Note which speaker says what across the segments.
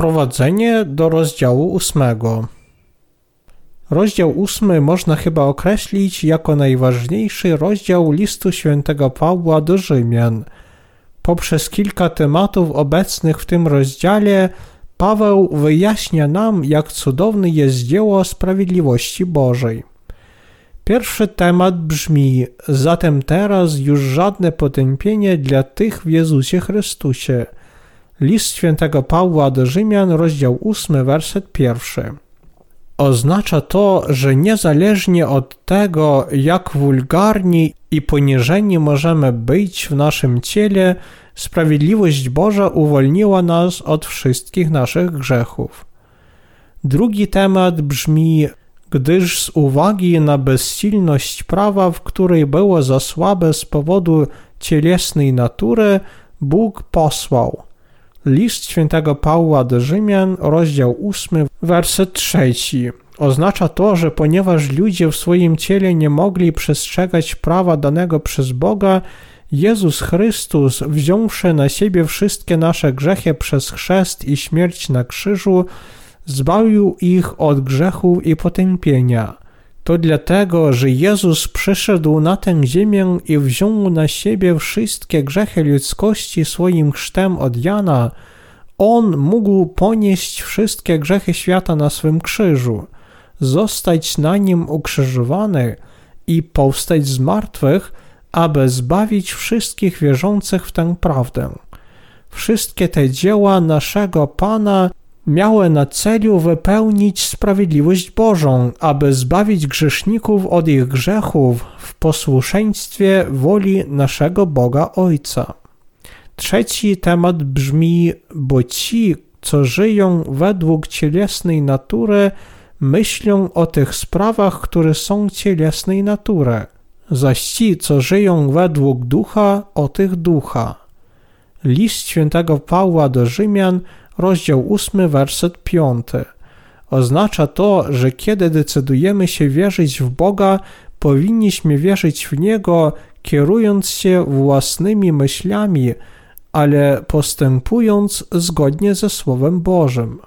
Speaker 1: Wprowadzenie do rozdziału ósmego. Rozdział ósmy można chyba określić jako najważniejszy rozdział listu świętego Pawła do Rzymian. Poprzez kilka tematów obecnych w tym rozdziale Paweł wyjaśnia nam, jak cudowny jest dzieło sprawiedliwości Bożej. Pierwszy temat brzmi: Zatem teraz już żadne potępienie dla tych w Jezusie Chrystusie. List świętego Pawła do Rzymian, rozdział 8, werset pierwszy. Oznacza to, że niezależnie od tego, jak wulgarni i poniżeni możemy być w naszym ciele, sprawiedliwość Boża uwolniła nas od wszystkich naszych grzechów. Drugi temat brzmi: gdyż z uwagi na bezsilność prawa, w której było za słabe z powodu cielesnej natury, Bóg posłał. List świętego Pawła do Rzymian, rozdział 8, werset 3. Oznacza to, że ponieważ ludzie w swoim ciele nie mogli przestrzegać prawa danego przez Boga, Jezus Chrystus, wziąwszy na siebie wszystkie nasze grzechy przez chrzest i śmierć na krzyżu, zbawił ich od grzechu i potępienia. To dlatego, że Jezus przyszedł na tę ziemię i wziął na siebie wszystkie grzechy ludzkości swoim chrztem od Jana, On mógł ponieść wszystkie grzechy świata na swym krzyżu, zostać na nim ukrzyżowany i powstać z martwych, aby zbawić wszystkich wierzących w tę prawdę. Wszystkie te dzieła naszego Pana miały na celu wypełnić sprawiedliwość Bożą, aby zbawić grzeszników od ich grzechów w posłuszeństwie woli naszego Boga Ojca. Trzeci temat brzmi, bo ci, co żyją według cielesnej natury, myślą o tych sprawach, które są cielesnej natury, zaś ci, co żyją według ducha, o tych ducha. List świętego Pawła do Rzymian rozdział 8, werset 5. Oznacza to, że kiedy decydujemy się wierzyć w Boga, powinniśmy wierzyć w Niego, kierując się własnymi myślami, ale postępując zgodnie ze Słowem Bożym.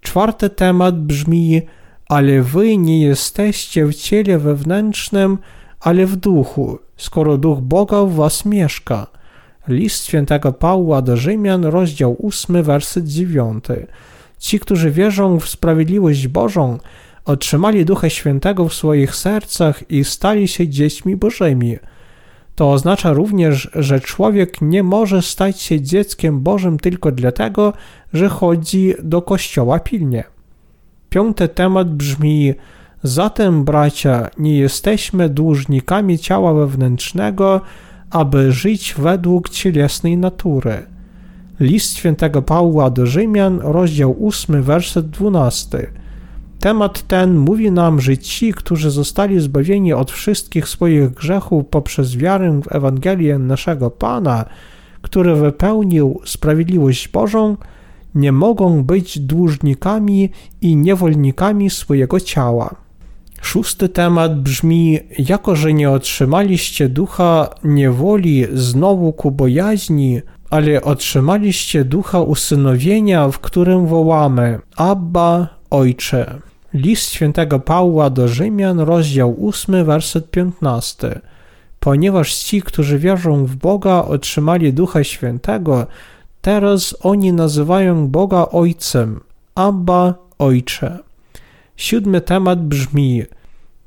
Speaker 1: Czwarty temat brzmi: Ale wy nie jesteście w ciele wewnętrznym, ale w duchu, skoro duch Boga w was mieszka. List świętego Pawła do Rzymian, rozdział 8, werset 9. Ci, którzy wierzą w sprawiedliwość Bożą, otrzymali Ducha Świętego w swoich sercach i stali się dziećmi Bożymi. To oznacza również, że człowiek nie może stać się dzieckiem Bożym tylko dlatego, że chodzi do kościoła pilnie. Piąty temat brzmi: Zatem, bracia, nie jesteśmy dłużnikami ciała wewnętrznego, aby żyć według cielesnej natury. List świętego Pawła do Rzymian, rozdział 8, werset 12. Temat ten mówi nam, że ci, którzy zostali zbawieni od wszystkich swoich grzechów poprzez wiarę w Ewangelię naszego Pana, który wypełnił sprawiedliwość Bożą, nie mogą być dłużnikami i niewolnikami swojego ciała. Szósty temat brzmi: Jako, że nie otrzymaliście ducha niewoli znowu ku bojaźni, ale otrzymaliście ducha usynowienia, w którym wołamy: Abba, Ojcze. List świętego Pawła do Rzymian, rozdział 8, werset 15. Ponieważ ci, którzy wierzą w Boga, otrzymali Ducha Świętego, teraz oni nazywają Boga Ojcem. Abba, Ojcze. Siódmy temat brzmi: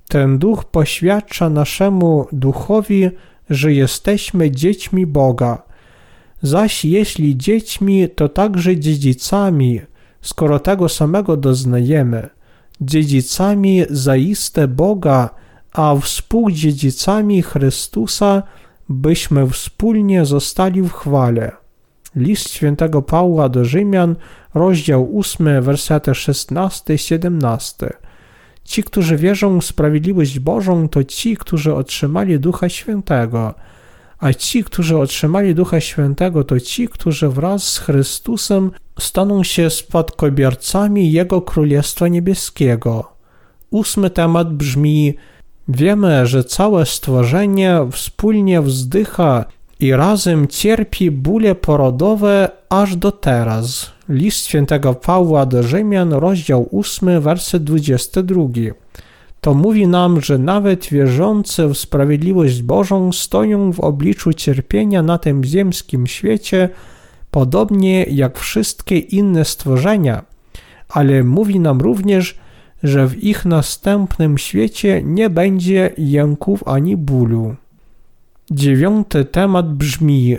Speaker 1: Ten duch poświadcza naszemu duchowi, że jesteśmy dziećmi Boga. Zaś jeśli dziećmi, to także dziedzicami, skoro tego samego doznajemy. Dziedzicami zaiste Boga, a współdziedzicami Chrystusa, byśmy wspólnie zostali w chwale. List świętego Pawła do Rzymian, rozdział 8, wersety 16-17. Ci, którzy wierzą w sprawiedliwość Bożą, to ci, którzy otrzymali Ducha Świętego, a ci, którzy otrzymali Ducha Świętego, to ci, którzy wraz z Chrystusem staną się spadkobiercami Jego Królestwa Niebieskiego. Ósmy temat brzmi: Wiemy, że całe stworzenie wspólnie wzdycha i razem cierpi bóle porodowe aż do teraz. List świętego Pawła do Rzymian, rozdział 8, werset 22. To mówi nam, że nawet wierzący w sprawiedliwość Bożą stoją w obliczu cierpienia na tym ziemskim świecie, podobnie jak wszystkie inne stworzenia, ale mówi nam również, że w ich następnym świecie nie będzie jęków ani bólu. Dziewiąty temat brzmi: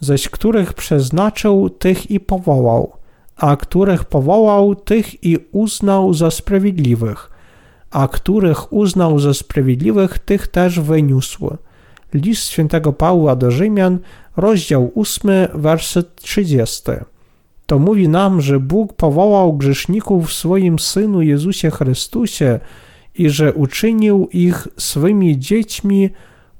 Speaker 1: zaś których przeznaczył, tych i powołał, a których powołał, tych i uznał za sprawiedliwych, a których uznał za sprawiedliwych, tych też wyniósł. List świętego Pawła do Rzymian, rozdział 8, werset 30. To mówi nam, że Bóg powołał grzeszników w swoim Synu Jezusie Chrystusie i że uczynił ich swymi dziećmi,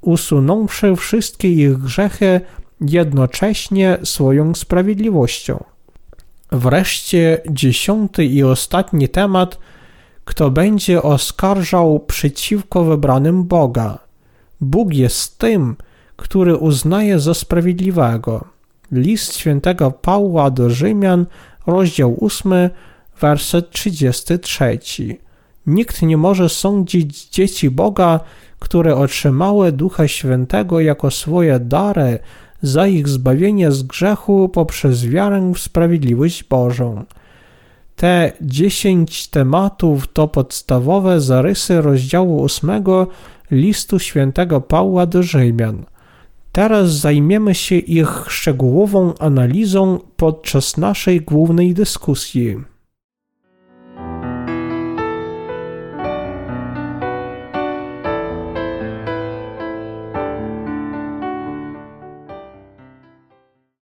Speaker 1: usunąwszy wszystkie ich grzechy jednocześnie swoją sprawiedliwością. Wreszcie dziesiąty i ostatni temat, kto będzie oskarżał przeciwko wybranym Boga. Bóg jest tym, który uznaje za sprawiedliwego. List świętego Pawła do Rzymian, rozdział 8, werset 33. Nikt nie może sądzić dzieci Boga, które otrzymały Ducha Świętego jako swoje dary za ich zbawienie z grzechu poprzez wiarę w sprawiedliwość Bożą. Te dziesięć tematów to podstawowe zarysy rozdziału ósmego listu świętego Pawła do Rzymian. Teraz zajmiemy się ich szczegółową analizą podczas naszej głównej dyskusji.